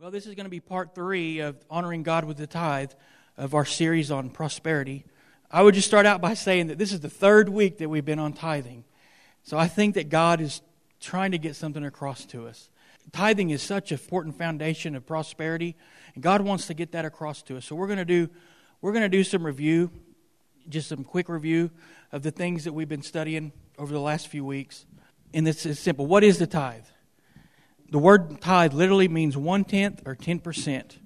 Well, this is going to be part three of honoring God with the tithe of our series on prosperity. I would just start out by saying that this is the third week that we've been on tithing. So I think that God is trying to get something across to us. Tithing is such an important foundation of prosperity, and God wants to get that across to us. So we're going to do we're going to do some review, just some quick review of the things that we've been studying over the last few weeks. And this is simple. What is the tithe? The word tithe literally means one tenth or ten percent.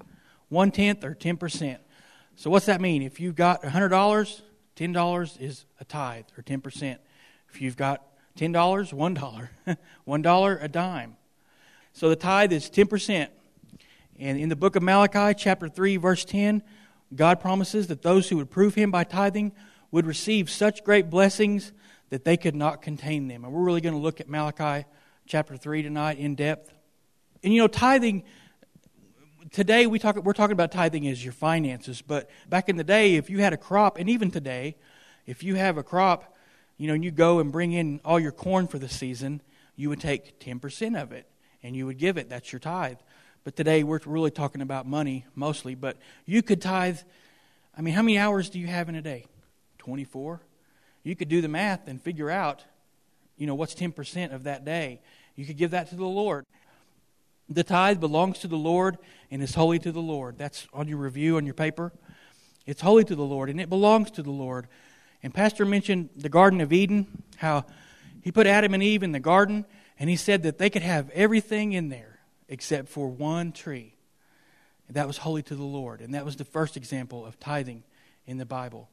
One tenth or ten percent. So what's that mean? If you've got hundred dollars, ten dollars is a tithe or ten percent. If you've got ten dollars, one dollar. one dollar a dime. So the tithe is ten percent. And in the book of Malachi, chapter three, verse ten, God promises that those who would prove him by tithing would receive such great blessings that they could not contain them. And we're really going to look at Malachi chapter 3 tonight in depth. And you know, tithing, today we talk, we're talking about tithing as your finances, but back in the day, if you had a crop, and even today, if you have a crop, you know, and you go and bring in all your corn for the season, you would take 10% of it and you would give it. That's your tithe. But today we're really talking about money mostly, but you could tithe. I mean, how many hours do you have in a day? 24? You could do the math and figure out, you know, what's 10% of that day. You could give that to the Lord. The tithe belongs to the Lord and is holy to the Lord. That's on your review on your paper. It's holy to the Lord and it belongs to the Lord. And Pastor mentioned the Garden of Eden, how he put Adam and Eve in the garden, and he said that they could have everything in there except for one tree. That was holy to the Lord. And that was the first example of tithing in the Bible.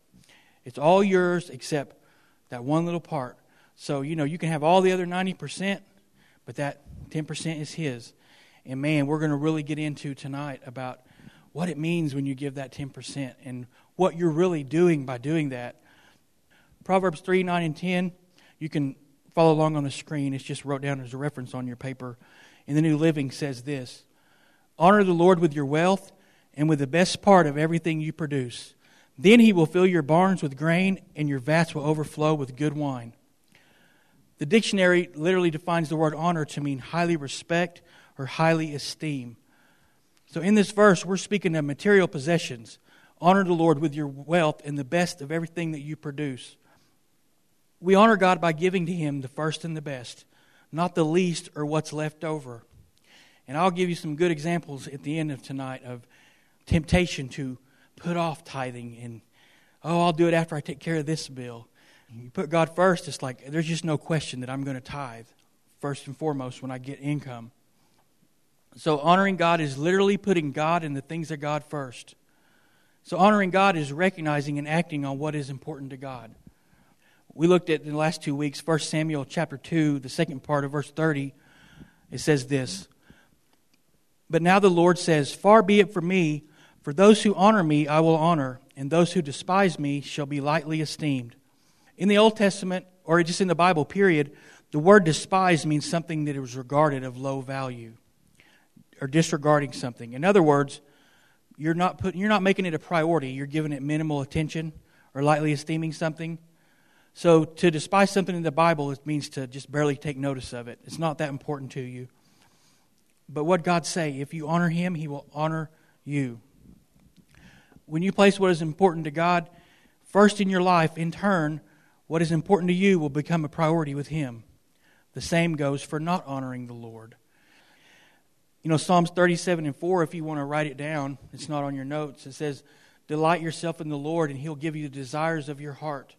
It's all yours except that one little part. So, you know, you can have all the other 90%, but that 10% is his. And man, we're going to really get into tonight about what it means when you give that 10% and what you're really doing by doing that. Proverbs 3 9 and 10, you can follow along on the screen. It's just wrote down as a reference on your paper. In the New Living says this Honor the Lord with your wealth and with the best part of everything you produce. Then he will fill your barns with grain, and your vats will overflow with good wine. The dictionary literally defines the word honor to mean highly respect or highly esteem. So in this verse, we're speaking of material possessions. Honor the Lord with your wealth and the best of everything that you produce. We honor God by giving to Him the first and the best, not the least or what's left over. And I'll give you some good examples at the end of tonight of temptation to put off tithing and, oh, I'll do it after I take care of this bill. You put God first, it's like there's just no question that I'm going to tithe first and foremost when I get income. So, honoring God is literally putting God and the things of God first. So, honoring God is recognizing and acting on what is important to God. We looked at in the last two weeks, 1 Samuel chapter 2, the second part of verse 30. It says this But now the Lord says, Far be it from me, for those who honor me I will honor, and those who despise me shall be lightly esteemed. In the Old Testament, or just in the Bible, period, the word despise means something that was regarded of low value or disregarding something. In other words, you're not, putting, you're not making it a priority. You're giving it minimal attention or lightly esteeming something. So to despise something in the Bible, it means to just barely take notice of it. It's not that important to you. But what God say, if you honor Him, He will honor you. When you place what is important to God first in your life, in turn, what is important to you will become a priority with Him. The same goes for not honoring the Lord. You know, Psalms 37 and 4, if you want to write it down, it's not on your notes. It says, Delight yourself in the Lord, and He'll give you the desires of your heart.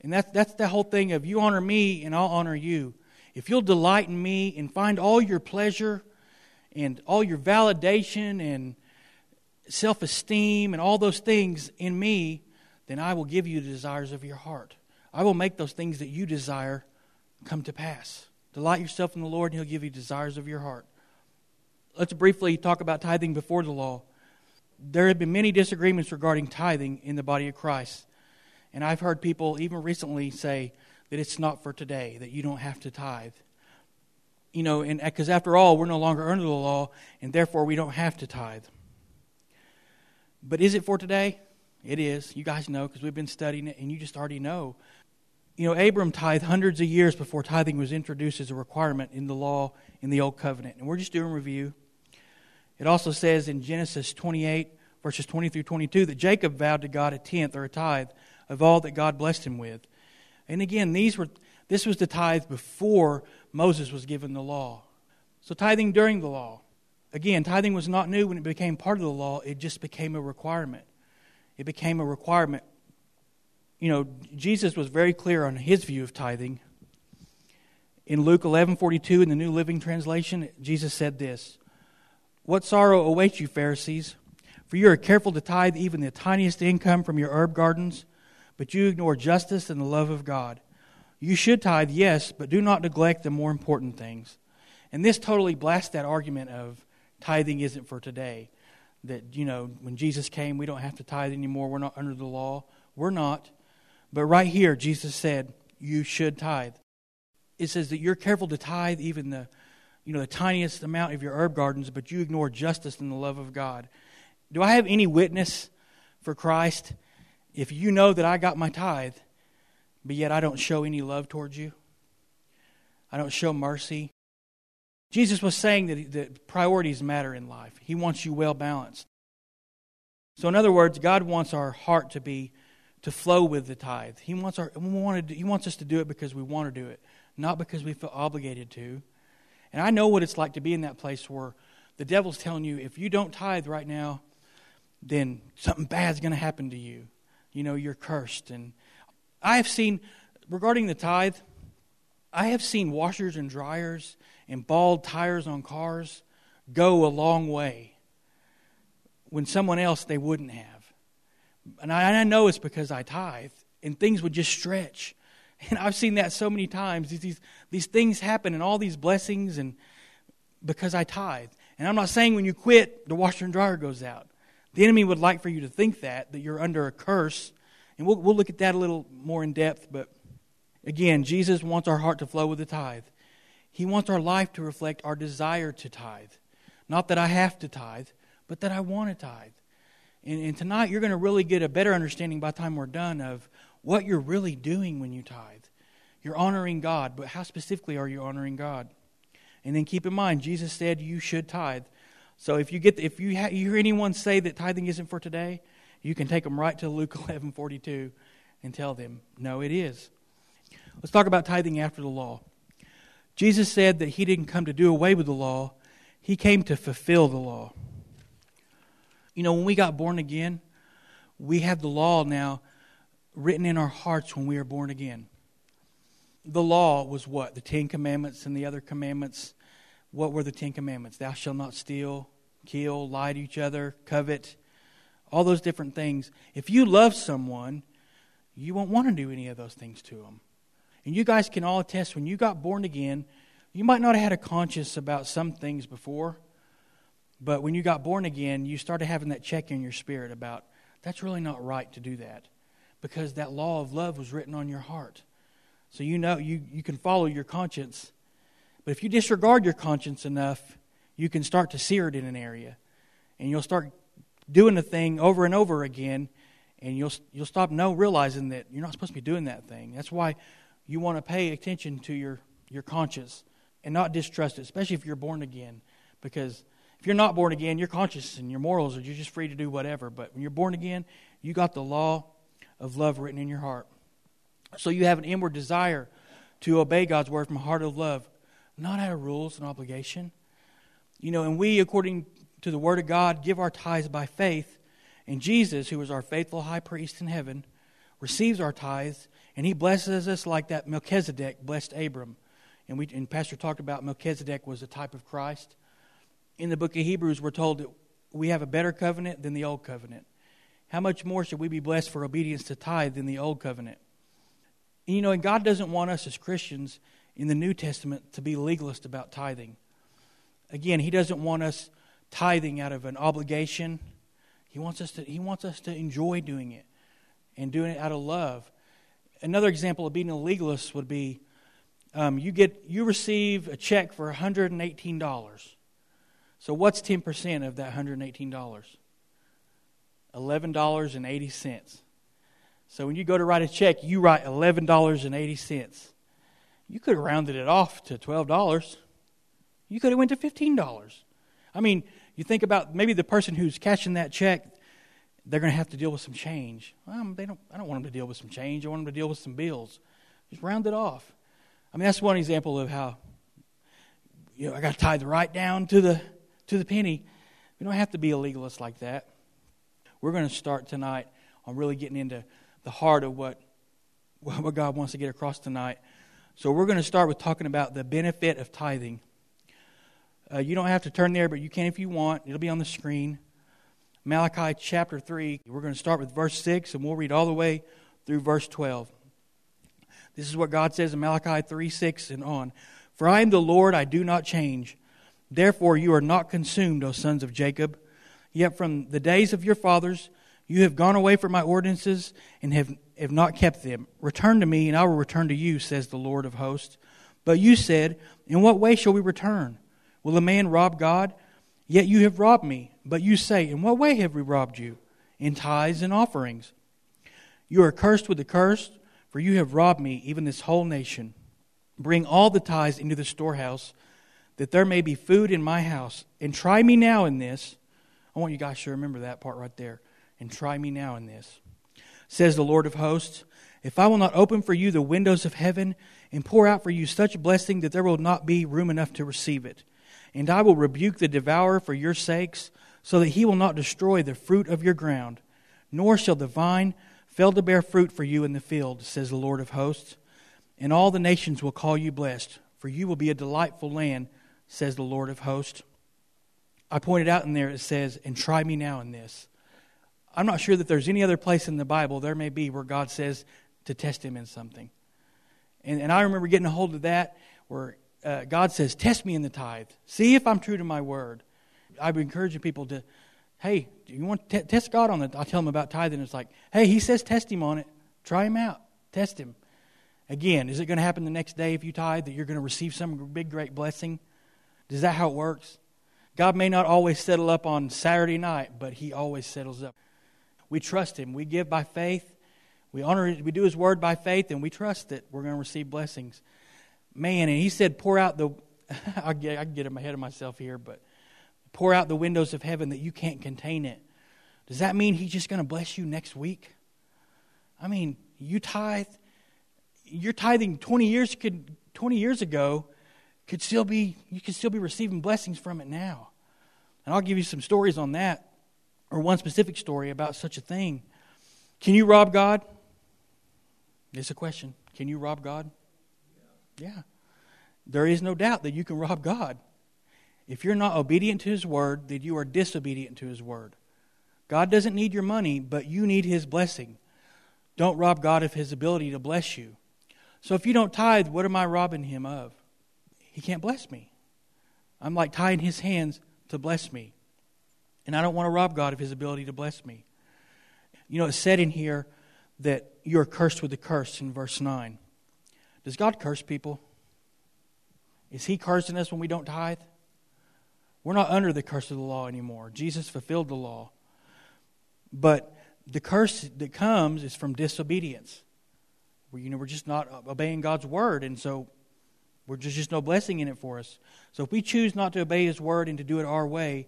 And that's, that's the whole thing of you honor me, and I'll honor you. If you'll delight in me and find all your pleasure and all your validation and self esteem and all those things in me, then I will give you the desires of your heart. I will make those things that you desire come to pass. Delight yourself in the Lord, and He'll give you desires of your heart let's briefly talk about tithing before the law. There have been many disagreements regarding tithing in the body of Christ. And I've heard people even recently say that it's not for today, that you don't have to tithe. You know, because after all, we're no longer under the law, and therefore we don't have to tithe. But is it for today? It is. You guys know because we've been studying it, and you just already know. You know, Abram tithed hundreds of years before tithing was introduced as a requirement in the law in the Old Covenant. And we're just doing review. It also says in Genesis 28, verses 20 through 22, that Jacob vowed to God a tenth or a tithe of all that God blessed him with. And again, these were, this was the tithe before Moses was given the law. So, tithing during the law. Again, tithing was not new when it became part of the law, it just became a requirement. It became a requirement. You know, Jesus was very clear on his view of tithing. In Luke 11:42 in the New Living Translation, Jesus said this: "What sorrow awaits you, Pharisees, for you are careful to tithe even the tiniest income from your herb gardens, but you ignore justice and the love of God. You should tithe, yes, but do not neglect the more important things." And this totally blasts that argument of tithing isn't for today. That, you know, when Jesus came, we don't have to tithe anymore. We're not under the law. We're not. But right here, Jesus said, you should tithe. It says that you're careful to tithe even the, you know, the tiniest amount of your herb gardens, but you ignore justice and the love of God. Do I have any witness for Christ if you know that I got my tithe, but yet I don't show any love towards you? I don't show mercy. Jesus was saying that, that priorities matter in life. He wants you well balanced. So, in other words, God wants our heart to be to flow with the tithe. He wants our we want to, He wants us to do it because we want to do it, not because we feel obligated to. And I know what it's like to be in that place where the devil's telling you if you don't tithe right now, then something bad's going to happen to you. You know, you're cursed. And I have seen regarding the tithe, I have seen washers and dryers and bald tires on cars go a long way when someone else they wouldn't have. And I, I know it's because I tithe, and things would just stretch. And I've seen that so many times. These, these, these things happen and all these blessings and because I tithe. And I'm not saying when you quit, the washer and dryer goes out. The enemy would like for you to think that, that you're under a curse. And we'll, we'll look at that a little more in depth. But again, Jesus wants our heart to flow with the tithe. He wants our life to reflect our desire to tithe. Not that I have to tithe, but that I want to tithe. And, and tonight, you're going to really get a better understanding by the time we're done of what you're really doing when you tithe. You're honoring God, but how specifically are you honoring God? And then keep in mind, Jesus said you should tithe. So if you get if you, ha- you hear anyone say that tithing isn't for today, you can take them right to Luke 11:42 and tell them, "No, it is." Let's talk about tithing after the law. Jesus said that he didn't come to do away with the law, he came to fulfill the law. You know, when we got born again, we have the law now written in our hearts when we are born again. The law was what? The Ten Commandments and the other commandments. What were the Ten Commandments? Thou shalt not steal, kill, lie to each other, covet, all those different things. If you love someone, you won't want to do any of those things to them. And you guys can all attest when you got born again, you might not have had a conscience about some things before, but when you got born again, you started having that check in your spirit about that's really not right to do that because that law of love was written on your heart. So you know you, you can follow your conscience. But if you disregard your conscience enough, you can start to sear it in an area. And you'll start doing the thing over and over again, and you'll, you'll stop no realizing that you're not supposed to be doing that thing. That's why you want to pay attention to your, your conscience and not distrust it, especially if you're born again. Because if you're not born again, your conscience and your morals are you're just free to do whatever. But when you're born again, you got the law of love written in your heart. So you have an inward desire to obey God's word from a heart of love, not out of rules and obligation. You know, and we, according to the word of God, give our tithes by faith. And Jesus, who is our faithful high priest in heaven, receives our tithes, and he blesses us like that Melchizedek blessed Abram. And, we, and Pastor talked about Melchizedek was a type of Christ in the book of Hebrews, we're told that we have a better covenant than the old covenant. How much more should we be blessed for obedience to tithe than the old covenant? And, you know, and God doesn't want us as Christians in the New Testament to be legalist about tithing. Again, He doesn't want us tithing out of an obligation. He wants us to, he wants us to enjoy doing it and doing it out of love. Another example of being a legalist would be um, you get you receive a check for $118 so, what's 10% of that $118? $11.80. So, when you go to write a check, you write $11.80. You could have rounded it off to $12. You could have went to $15. I mean, You think about maybe the person who's cashing that check, they're going to have to deal with some change. They don't, I don't want them to deal with some change. I want them to deal with some bills. Just round it off. I mean, that's one example of how you know I got to tie the right down to the to the penny. We don't have to be a legalist like that. We're going to start tonight on really getting into the heart of what what God wants to get across tonight. So we're going to start with talking about the benefit of tithing. Uh, you don't have to turn there, but you can if you want. It'll be on the screen. Malachi chapter 3. We're going to start with verse 6, and we'll read all the way through verse 12. This is what God says in Malachi 3 6 and on. For I am the Lord, I do not change. Therefore, you are not consumed, O sons of Jacob. Yet from the days of your fathers, you have gone away from my ordinances and have, have not kept them. Return to me, and I will return to you, says the Lord of hosts. But you said, In what way shall we return? Will a man rob God? Yet you have robbed me. But you say, In what way have we robbed you? In tithes and offerings. You are cursed with the cursed, for you have robbed me, even this whole nation. Bring all the tithes into the storehouse, that there may be food in my house. And try me now in this. I want you guys to remember that part right there. And try me now in this. Says the Lord of hosts, If I will not open for you the windows of heaven and pour out for you such blessing that there will not be room enough to receive it. And I will rebuke the devourer for your sakes, so that he will not destroy the fruit of your ground, nor shall the vine fail to bear fruit for you in the field, says the Lord of hosts. And all the nations will call you blessed, for you will be a delightful land, says the Lord of hosts. I pointed out in there it says, and try me now in this. I'm not sure that there's any other place in the Bible there may be where God says to test him in something. And, and I remember getting a hold of that where uh, God says, Test me in the tithe. See if I'm true to my word. I've been encouraging people to, hey, do you want to t- test God on it? I'll tell them about tithing. It's like, hey, he says test him on it. Try him out. Test him. Again, is it going to happen the next day if you tithe that you're going to receive some big, great blessing? Is that how it works? God may not always settle up on Saturday night, but he always settles up. We trust him. We give by faith. We honor we do his word by faith, and we trust that we're going to receive blessings. Man, and he said, pour out the I get, I get ahead of myself here, but pour out the windows of heaven that you can't contain it. Does that mean he's just going to bless you next week? I mean, you tithe, your tithing 20 years could 20 years ago could still be you could still be receiving blessings from it now. And I'll give you some stories on that or one specific story about such a thing. Can you rob God? It's a question. Can you rob God? Yeah. There is no doubt that you can rob God. If you're not obedient to His word, then you are disobedient to His word. God doesn't need your money, but you need His blessing. Don't rob God of His ability to bless you. So if you don't tithe, what am I robbing Him of? He can't bless me. I'm like tying His hands to bless me. And I don't want to rob God of his ability to bless me. You know, it's said in here that you are cursed with the curse in verse 9. Does God curse people? Is he cursing us when we don't tithe? We're not under the curse of the law anymore. Jesus fulfilled the law. But the curse that comes is from disobedience. We, you know, we're just not obeying God's word, and so we're just, just no blessing in it for us. So if we choose not to obey His word and to do it our way,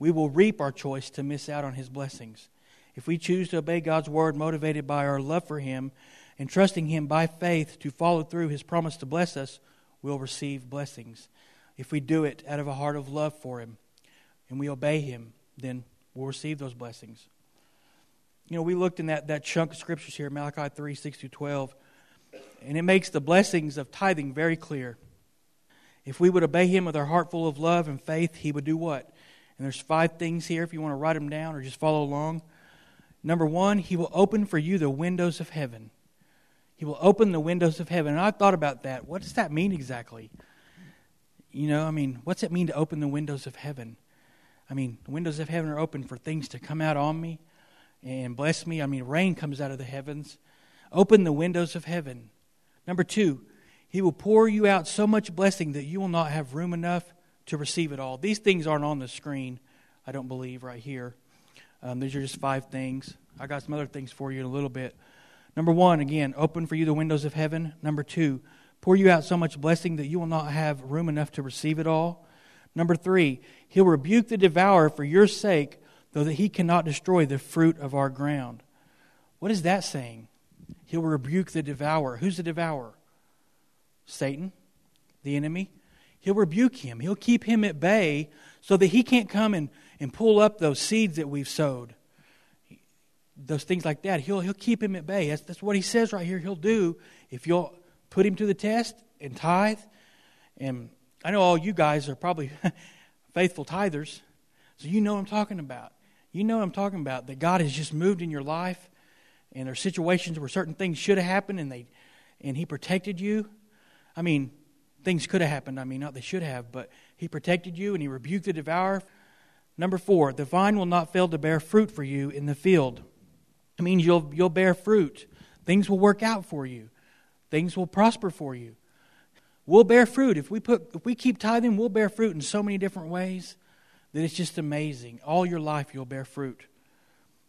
we will reap our choice to miss out on His blessings. If we choose to obey God's word, motivated by our love for Him and trusting Him by faith to follow through His promise to bless us, we'll receive blessings. If we do it out of a heart of love for Him and we obey Him, then we'll receive those blessings. You know, we looked in that, that chunk of scriptures here, Malachi 3 6 through 12, and it makes the blessings of tithing very clear. If we would obey Him with our heart full of love and faith, He would do what? And there's five things here if you want to write them down or just follow along. Number one, He will open for you the windows of heaven. He will open the windows of heaven. And I thought about that. What does that mean exactly? You know, I mean, what's it mean to open the windows of heaven? I mean, the windows of heaven are open for things to come out on me and bless me. I mean, rain comes out of the heavens. Open the windows of heaven. Number two, He will pour you out so much blessing that you will not have room enough to receive it all. These things aren't on the screen, I don't believe, right here. Um, these are just five things. I got some other things for you in a little bit. Number one, again, open for you the windows of heaven. Number two, pour you out so much blessing that you will not have room enough to receive it all. Number three, he'll rebuke the devourer for your sake, though that he cannot destroy the fruit of our ground. What is that saying? He'll rebuke the devourer. Who's the devourer? Satan, the enemy. He'll rebuke him. He'll keep him at bay so that he can't come and, and pull up those seeds that we've sowed. Those things like that. He'll, he'll keep him at bay. That's, that's what he says right here. He'll do if you'll put him to the test and tithe. And I know all you guys are probably faithful tithers, so you know what I'm talking about. You know what I'm talking about. That God has just moved in your life, and there are situations where certain things should have happened, and they, and He protected you. I mean, things could have happened. I mean, not they should have, but He protected you, and He rebuked the devourer. Number four, the vine will not fail to bear fruit for you in the field. It means you'll you'll bear fruit. Things will work out for you. Things will prosper for you. We'll bear fruit. If we, put, if we keep tithing, we'll bear fruit in so many different ways that it's just amazing. All your life, you'll bear fruit.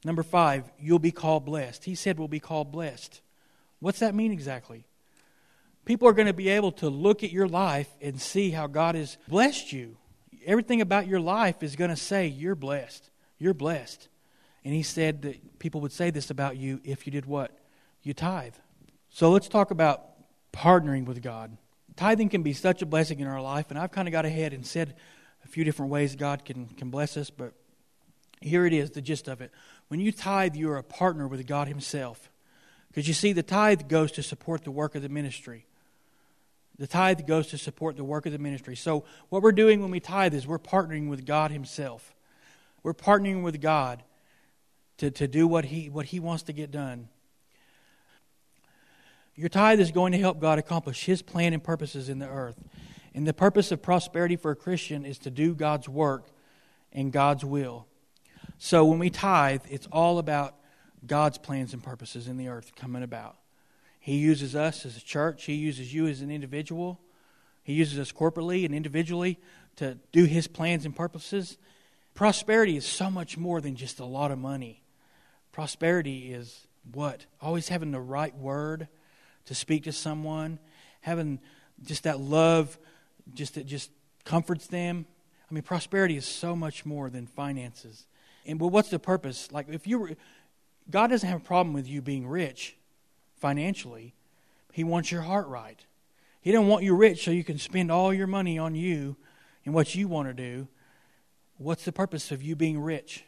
Number five, you'll be called blessed. He said we'll be called blessed. What's that mean exactly? People are going to be able to look at your life and see how God has blessed you. Everything about your life is going to say, You're blessed. You're blessed. And he said that people would say this about you if you did what? You tithe. So let's talk about partnering with God tithing can be such a blessing in our life, and I've kind of got ahead and said a few different ways God can, can bless us, but here it is, the gist of it. When you tithe, you're a partner with God Himself. Because you see, the tithe goes to support the work of the ministry. The tithe goes to support the work of the ministry. So, what we're doing when we tithe is we're partnering with God Himself. We're partnering with God to, to do what he, what he wants to get done. Your tithe is going to help God accomplish His plan and purposes in the earth. And the purpose of prosperity for a Christian is to do God's work and God's will. So when we tithe, it's all about God's plans and purposes in the earth coming about. He uses us as a church, He uses you as an individual, He uses us corporately and individually to do His plans and purposes. Prosperity is so much more than just a lot of money. Prosperity is what? Always having the right word to speak to someone, having just that love, just that just comforts them. I mean, prosperity is so much more than finances. And but what's the purpose? Like, if you were, God doesn't have a problem with you being rich financially. He wants your heart right. He doesn't want you rich so you can spend all your money on you and what you want to do. What's the purpose of you being rich?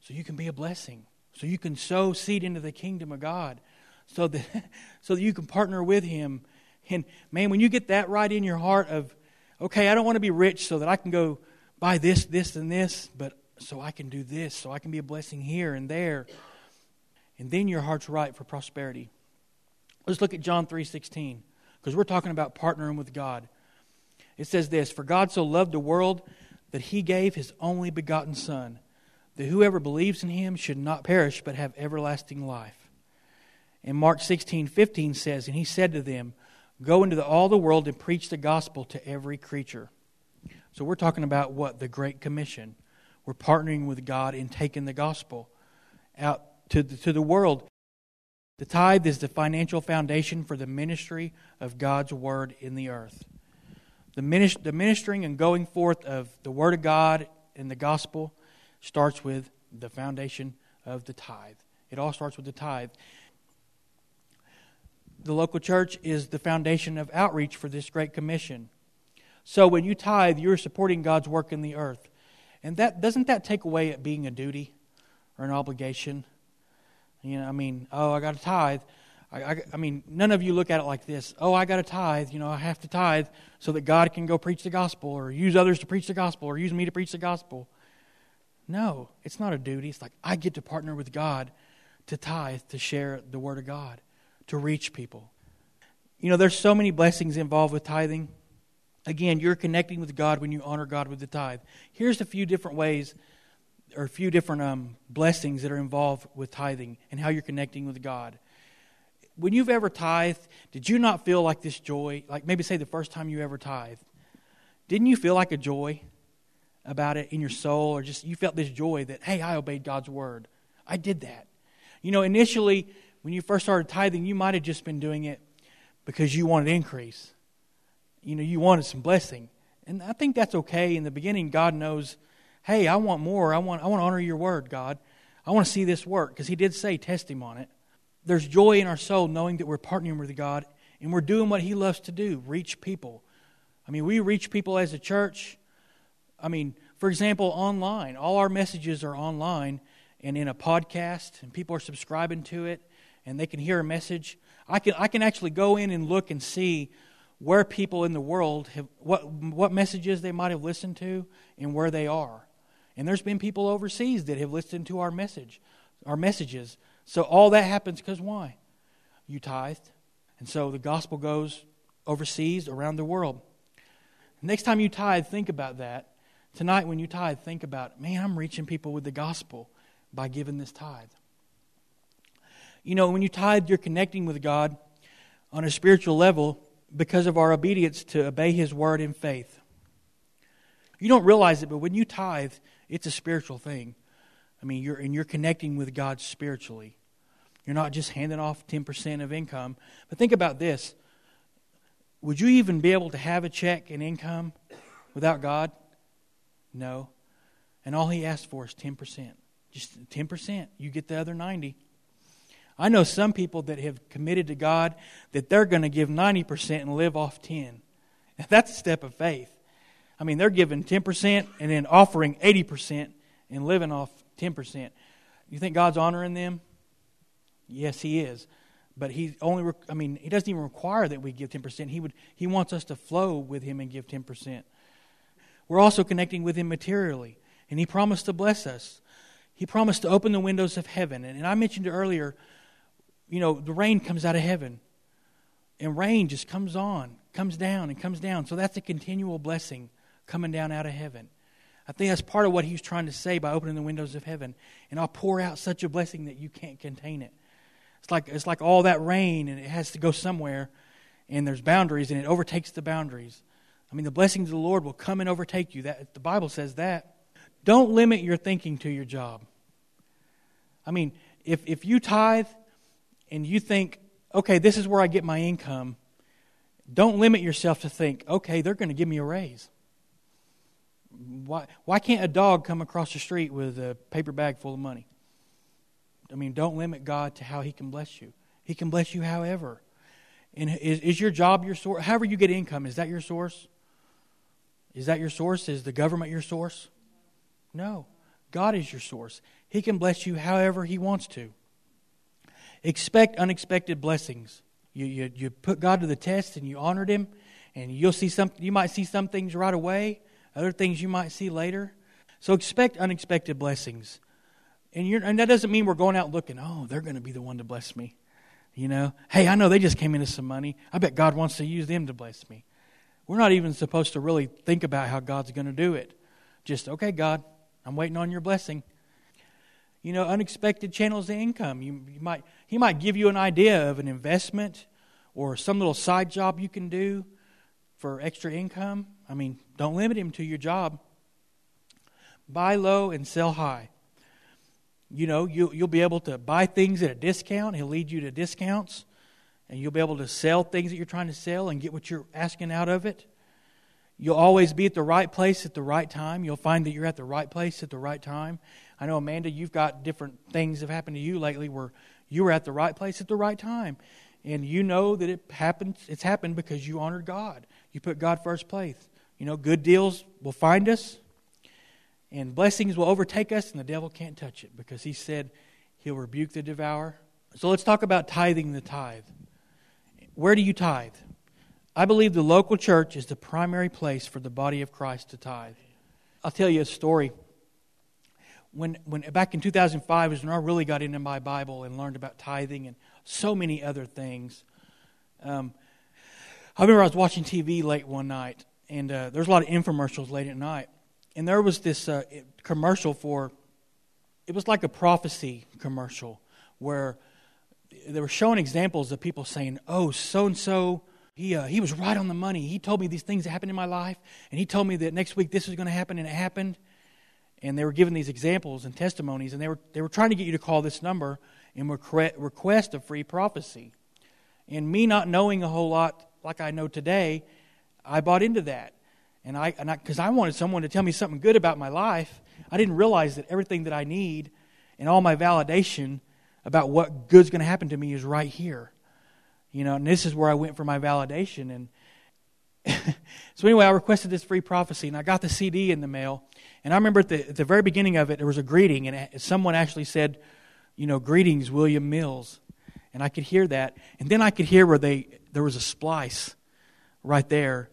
So you can be a blessing. So you can sow seed into the kingdom of God so that, so that you can partner with Him. And man, when you get that right in your heart of, okay, I don't want to be rich so that I can go buy this, this, and this, but so I can do this, so I can be a blessing here and there. And then your heart's right for prosperity. Let's look at John 3:16 because we're talking about partnering with God. It says this, "For God so loved the world that he gave his only begotten son, that whoever believes in him should not perish but have everlasting life." And Mark 16, 15 says, And he said to them, Go into the, all the world and preach the gospel to every creature. So we're talking about what? The Great Commission. We're partnering with God in taking the gospel out to the, to the world. The tithe is the financial foundation for the ministry of God's word in the earth. The ministering and going forth of the word of God and the gospel starts with the foundation of the tithe. It all starts with the tithe the local church is the foundation of outreach for this great commission. So when you tithe, you're supporting God's work in the earth. And that doesn't that take away it being a duty or an obligation? You know, I mean, oh, I got to tithe. I, I, I, mean, none of you look at it like this. Oh, I got to tithe. You know, I have to tithe so that God can go preach the gospel or use others to preach the gospel or use me to preach the gospel. No, it's not a duty. It's like I get to partner with God to tithe, to share the word of God to reach people. You know, there's so many blessings involved with tithing. Again, you're connecting with God when you honor God with the tithe. Here's a few different ways or a few different um, blessings that are involved with tithing and how you're connecting with God. When you've ever tithed, did you not feel like this joy? Like maybe say the first time you ever tithed. Didn't you feel like a joy about it in your soul or just you felt this joy that, hey, I obeyed God's word? I did that. You know, initially, when you first started tithing, you might have just been doing it because you wanted increase. You know, you wanted some blessing. And I think that's okay. In the beginning, God knows, hey, I want more. I want, I want to honor your word, God. I want to see this work because He did say, test Him on it. There's joy in our soul knowing that we're partnering with God and we're doing what He loves to do reach people. I mean, we reach people as a church. I mean, for example, online. All our messages are online and in a podcast, and people are subscribing to it, and they can hear a message. I can, I can actually go in and look and see where people in the world have, what, what messages they might have listened to and where they are. And there's been people overseas that have listened to our message, our messages. So all that happens because why? You tithed. And so the gospel goes overseas, around the world. Next time you tithe, think about that. Tonight, when you tithe, think about, man, I'm reaching people with the gospel by giving this tithe. You know, when you tithe, you're connecting with God on a spiritual level because of our obedience to obey His word in faith. You don't realize it, but when you tithe, it's a spiritual thing. I mean, you're, and you're connecting with God spiritually. You're not just handing off 10% of income. But think about this would you even be able to have a check and income without God? No. And all He asked for is 10%. Just 10%. You get the other 90. I know some people that have committed to God that they're going to give 90% and live off 10. That's a step of faith. I mean, they're giving 10% and then offering 80% and living off 10%. You think God's honoring them? Yes, He is. But He only, I mean, He doesn't even require that we give 10%. He, would, he wants us to flow with Him and give 10%. We're also connecting with Him materially, and He promised to bless us. He promised to open the windows of heaven. And, and I mentioned earlier, you know, the rain comes out of heaven. And rain just comes on, comes down, and comes down. So that's a continual blessing coming down out of heaven. I think that's part of what he's trying to say by opening the windows of heaven. And I'll pour out such a blessing that you can't contain it. It's like, it's like all that rain, and it has to go somewhere, and there's boundaries, and it overtakes the boundaries. I mean, the blessings of the Lord will come and overtake you. That, the Bible says that. Don't limit your thinking to your job. I mean, if, if you tithe and you think, okay, this is where I get my income, don't limit yourself to think, okay, they're going to give me a raise. Why, why can't a dog come across the street with a paper bag full of money? I mean, don't limit God to how He can bless you. He can bless you however. And is, is your job your source? However, you get income, is that your source? Is that your source? Is the government your source? No. God is your source. He can bless you however He wants to. Expect unexpected blessings. You, you, you put God to the test and you honored Him, and you'll see some, you might see some things right away, other things you might see later. So expect unexpected blessings. And, and that doesn't mean we're going out looking, oh, they're going to be the one to bless me. You know, hey, I know they just came into some money. I bet God wants to use them to bless me. We're not even supposed to really think about how God's going to do it. Just, okay, God, I'm waiting on your blessing. You know, unexpected channels of income. You, you might, he might give you an idea of an investment or some little side job you can do for extra income. I mean, don't limit him to your job. Buy low and sell high. You know, you, you'll be able to buy things at a discount. He'll lead you to discounts. And you'll be able to sell things that you're trying to sell and get what you're asking out of it. You'll always be at the right place at the right time. You'll find that you're at the right place at the right time. I know, Amanda, you've got different things have happened to you lately where you were at the right place at the right time. And you know that it happens, it's happened because you honored God. You put God first place. You know, good deals will find us, and blessings will overtake us, and the devil can't touch it because he said he'll rebuke the devourer. So let's talk about tithing the tithe. Where do you tithe? I believe the local church is the primary place for the body of Christ to tithe. I'll tell you a story. When, when back in 2005 is when I really got into my Bible and learned about tithing and so many other things. Um, I remember I was watching TV late one night, and uh, there was a lot of infomercials late at night, and there was this uh, commercial for. It was like a prophecy commercial where they were showing examples of people saying, "Oh, so and so." he, uh, he was right on the money. He told me these things that happened in my life, and he told me that next week this was going to happen, and it happened. And they were giving these examples and testimonies, and they were, they were trying to get you to call this number and request a free prophecy. And me not knowing a whole lot like I know today, I bought into that. And I, because I, I wanted someone to tell me something good about my life, I didn't realize that everything that I need and all my validation about what good's going to happen to me is right here. You know, and this is where I went for my validation. And so anyway, I requested this free prophecy, and I got the CD in the mail. And I remember at the, at the very beginning of it, there was a greeting, and someone actually said, you know, greetings, William Mills. And I could hear that. And then I could hear where they there was a splice right there,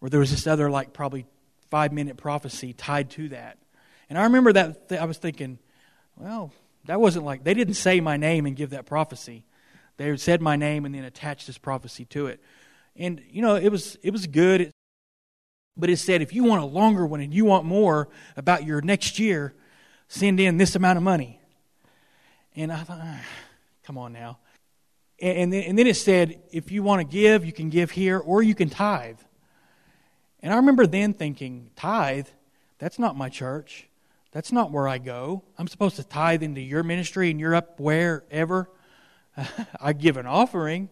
where there was this other like probably five minute prophecy tied to that. And I remember that I was thinking, well, that wasn't like they didn't say my name and give that prophecy. They said my name and then attached this prophecy to it. And you know, it was it was good. But it said if you want a longer one and you want more about your next year, send in this amount of money. And I thought, ah, come on now. And then, and then it said, if you want to give, you can give here or you can tithe. And I remember then thinking, tithe? That's not my church. That's not where I go. I'm supposed to tithe into your ministry and you're up wherever. I give an offering.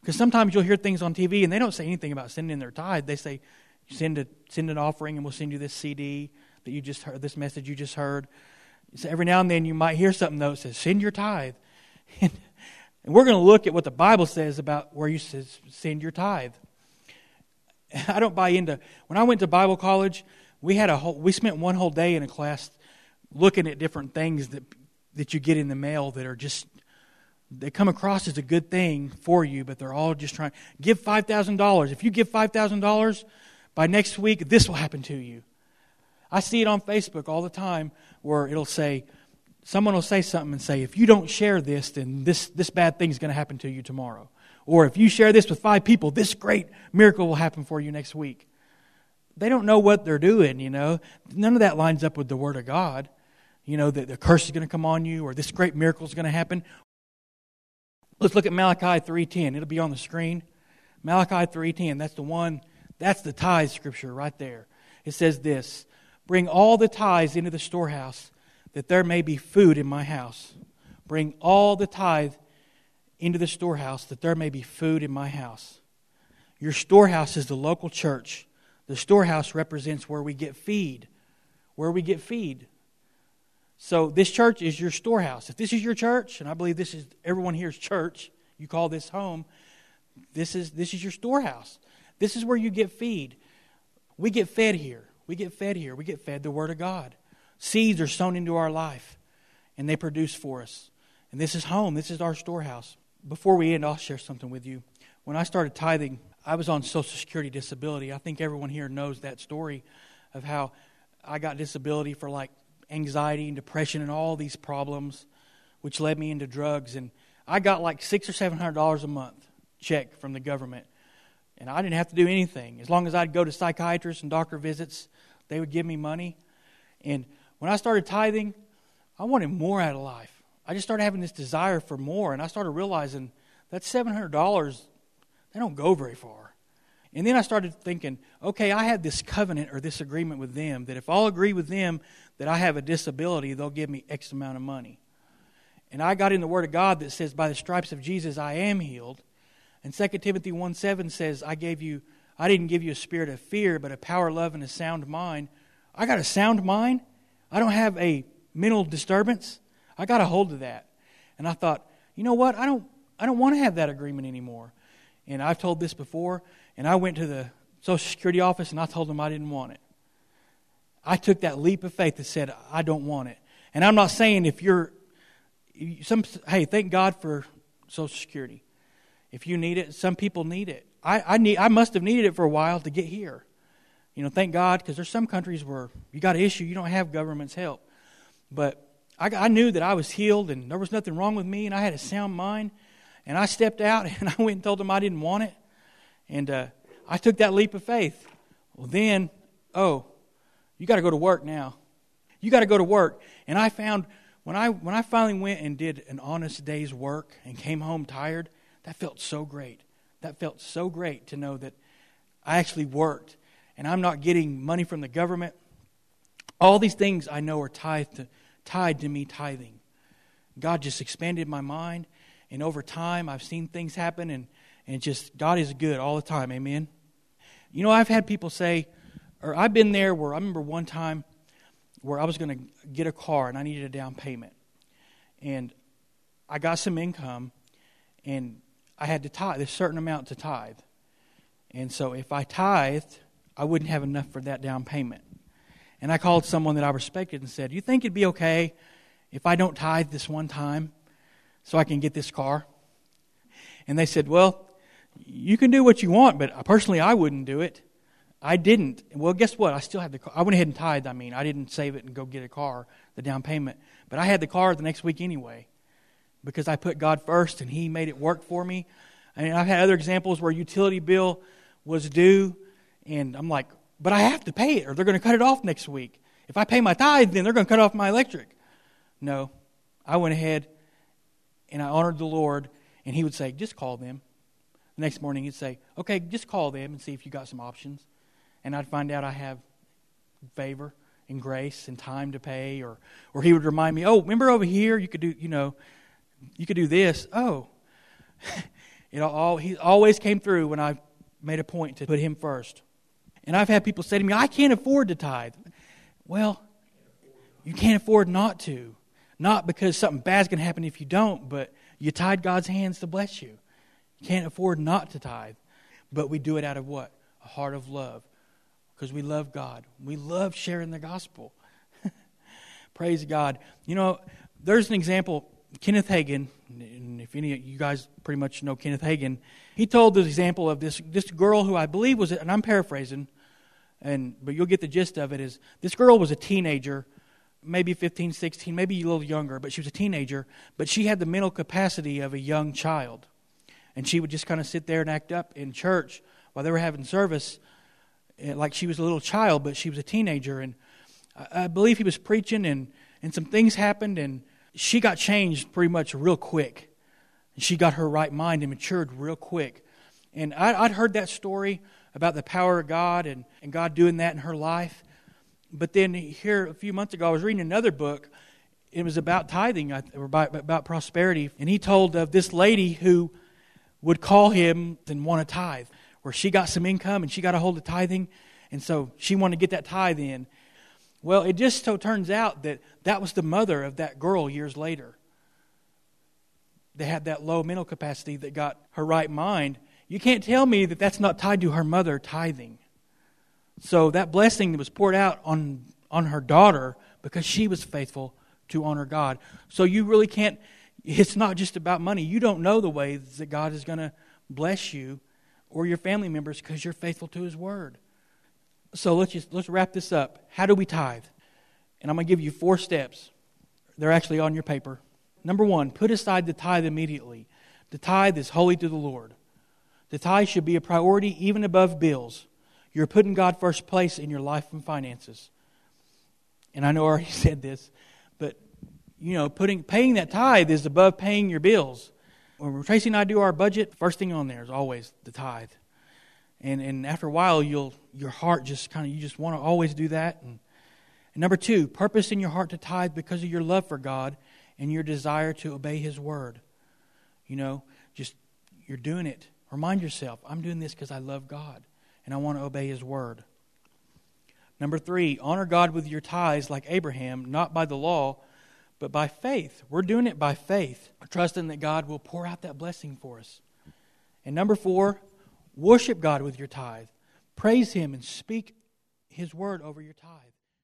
Because sometimes you'll hear things on TV and they don't say anything about sending their tithe. They say, send, a, send an offering and we'll send you this CD that you just heard, this message you just heard. So every now and then you might hear something though that says, send your tithe. and we're going to look at what the Bible says about where you says, send your tithe. I don't buy into, when I went to Bible college, we had a whole, we spent one whole day in a class looking at different things that, that you get in the mail that are just they come across as a good thing for you, but they're all just trying. Give $5,000. If you give $5,000, by next week, this will happen to you. I see it on Facebook all the time where it'll say, someone will say something and say, if you don't share this, then this, this bad thing is going to happen to you tomorrow. Or if you share this with five people, this great miracle will happen for you next week. They don't know what they're doing, you know. None of that lines up with the Word of God. You know, that the curse is going to come on you or this great miracle is going to happen. Let's look at Malachi 3:10. It'll be on the screen. Malachi 3:10. That's the one. That's the tithe scripture right there. It says this: "Bring all the tithes into the storehouse, that there may be food in my house. Bring all the tithe into the storehouse, that there may be food in my house." Your storehouse is the local church. The storehouse represents where we get feed. Where we get feed. So this church is your storehouse. If this is your church, and I believe this is everyone here's church, you call this home, this is this is your storehouse. This is where you get feed. We get fed here. We get fed here. We get fed the word of God. Seeds are sown into our life and they produce for us. And this is home. This is our storehouse. Before we end, I'll share something with you. When I started tithing, I was on Social Security disability. I think everyone here knows that story of how I got disability for like anxiety and depression and all these problems, which led me into drugs. And I got like six or seven hundred dollars a month check from the government, and I didn't have to do anything. As long as I'd go to psychiatrists and doctor visits, they would give me money. And when I started tithing, I wanted more out of life. I just started having this desire for more, and I started realizing that seven hundred dollars they don't go very far. And then I started thinking, okay, I had this covenant or this agreement with them that if I'll agree with them that I have a disability, they'll give me X amount of money. And I got in the Word of God that says, by the stripes of Jesus, I am healed. And 2 Timothy 1 7 says, I gave you, I didn't give you a spirit of fear, but a power, love, and a sound mind. I got a sound mind. I don't have a mental disturbance. I got a hold of that. And I thought, you know what? I don't, I don't want to have that agreement anymore. And I've told this before. And I went to the Social Security office and I told them I didn't want it. I took that leap of faith that said, I don't want it. And I'm not saying if you're, some, hey, thank God for Social Security. If you need it, some people need it. I, I, need, I must have needed it for a while to get here. You know, thank God, because there's some countries where you got an issue, you don't have government's help. But I, I knew that I was healed and there was nothing wrong with me, and I had a sound mind. And I stepped out and I went and told them I didn't want it. And uh, I took that leap of faith. Well, then, oh, you got to go to work now. You got to go to work. And I found when I when I finally went and did an honest day's work and came home tired, that felt so great. That felt so great to know that I actually worked and I'm not getting money from the government. All these things I know are tied to, tied to me tithing. God just expanded my mind, and over time I've seen things happen, and and just God is good all the time. Amen. You know, I've had people say, or I've been there where I remember one time where I was going to get a car and I needed a down payment. And I got some income and I had to tithe, a certain amount to tithe. And so if I tithed, I wouldn't have enough for that down payment. And I called someone that I respected and said, You think it'd be okay if I don't tithe this one time so I can get this car? And they said, Well, you can do what you want, but personally, I wouldn't do it. I didn't. Well, guess what? I still had the car. I went ahead and tithed. I mean, I didn't save it and go get a car, the down payment. But I had the car the next week anyway because I put God first and He made it work for me. And I've had other examples where utility bill was due, and I'm like, but I have to pay it or they're going to cut it off next week. If I pay my tithe, then they're going to cut off my electric. No. I went ahead and I honored the Lord, and He would say, just call them. The next morning, He'd say, okay, just call them and see if you got some options. And I'd find out I have favor and grace and time to pay, or, or He would remind me, oh, remember over here, you could do, you know, you could do this. Oh. it all, he always came through when I made a point to put Him first. And I've had people say to me, I can't afford to tithe. Well, you can't afford not to. Not because something bad's going to happen if you don't, but you tied God's hands to bless you. You can't afford not to tithe. But we do it out of what? A heart of love. Because we love God. We love sharing the gospel. Praise God. You know, there's an example. Kenneth Hagin, and if any of you guys pretty much know Kenneth Hagin, he told the example of this, this girl who I believe was, and I'm paraphrasing, and but you'll get the gist of it is this girl was a teenager maybe 15 16 maybe a little younger but she was a teenager but she had the mental capacity of a young child and she would just kind of sit there and act up in church while they were having service Eh, like she was a little child but she was a teenager and i believe he was preaching and and some things happened and she got changed pretty much real quick she got her right mind and matured real quick and I, would heard that story about the power of God and, and God doing that in her life. But then here a few months ago, I was reading another book. It was about tithing, or about, about prosperity. And he told of this lady who would call him and want to tithe, where she got some income and she got a hold of tithing. And so she wanted to get that tithe in. Well, it just so turns out that that was the mother of that girl years later. They had that low mental capacity that got her right mind you can't tell me that that's not tied to her mother tithing. So that blessing that was poured out on, on her daughter because she was faithful to honor God. So you really can't, it's not just about money. You don't know the ways that God is going to bless you or your family members because you're faithful to His Word. So let's just let's wrap this up. How do we tithe? And I'm going to give you four steps. They're actually on your paper. Number one, put aside the tithe immediately. The tithe is holy to the Lord. The tithe should be a priority even above bills. You're putting God first place in your life and finances. And I know I already said this, but you know, putting paying that tithe is above paying your bills. When Tracy and I do our budget, first thing on there is always the tithe. And and after a while you'll your heart just kind of you just want to always do that. And, and number two, purpose in your heart to tithe because of your love for God and your desire to obey his word. You know, just you're doing it Remind yourself, I'm doing this because I love God and I want to obey His word. Number three, honor God with your tithes like Abraham, not by the law, but by faith. We're doing it by faith, trusting that God will pour out that blessing for us. And number four, worship God with your tithe. Praise Him and speak His word over your tithe.